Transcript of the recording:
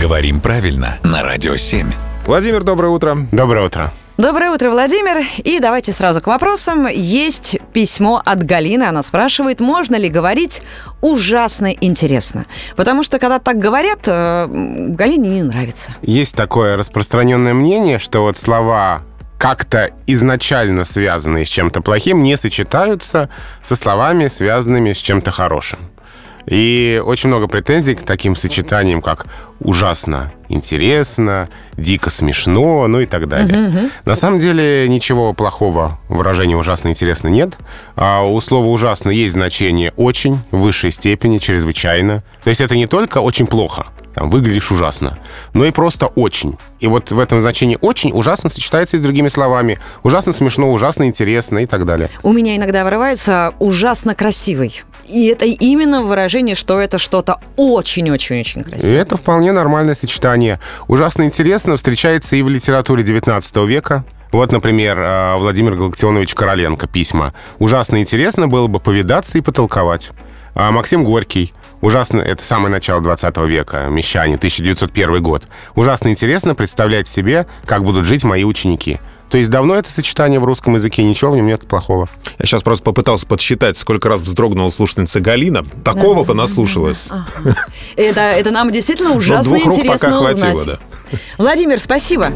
Говорим правильно на Радио 7. Владимир, доброе утро. Доброе утро. Доброе утро, Владимир. И давайте сразу к вопросам. Есть письмо от Галины. Она спрашивает, можно ли говорить ужасно интересно. Потому что, когда так говорят, э, Галине не нравится. Есть такое распространенное мнение, что вот слова как-то изначально связанные с чем-то плохим не сочетаются со словами, связанными с чем-то хорошим. И очень много претензий к таким сочетаниям, как ужасно интересно, дико смешно, ну и так далее. Угу, угу. На самом деле ничего плохого в выражении ужасно интересно нет. А у слова ужасно есть значение очень, в высшей степени, чрезвычайно. То есть это не только очень плохо, там, выглядишь ужасно, но и просто очень. И вот в этом значении очень ужасно сочетается и с другими словами. Ужасно смешно, ужасно интересно и так далее. У меня иногда вырывается ужасно красивый. И это именно выражение, что это что-то очень-очень-очень красивое. И это вполне нормальное сочетание. Ужасно интересно встречается и в литературе 19 века. Вот, например, э, Владимир Галактионович Короленко письма. «Ужасно интересно было бы повидаться и потолковать». А Максим Горький. Ужасно, это самое начало 20 века, «Мещане», 1901 год. Ужасно интересно представлять себе, как будут жить мои ученики. То есть давно это сочетание в русском языке, ничего в нем нет плохого. Я сейчас просто попытался подсчитать, сколько раз вздрогнула слушательница Галина. Такого. Да, да. Это, это нам действительно ужасно интересно узнать. Владимир, спасибо.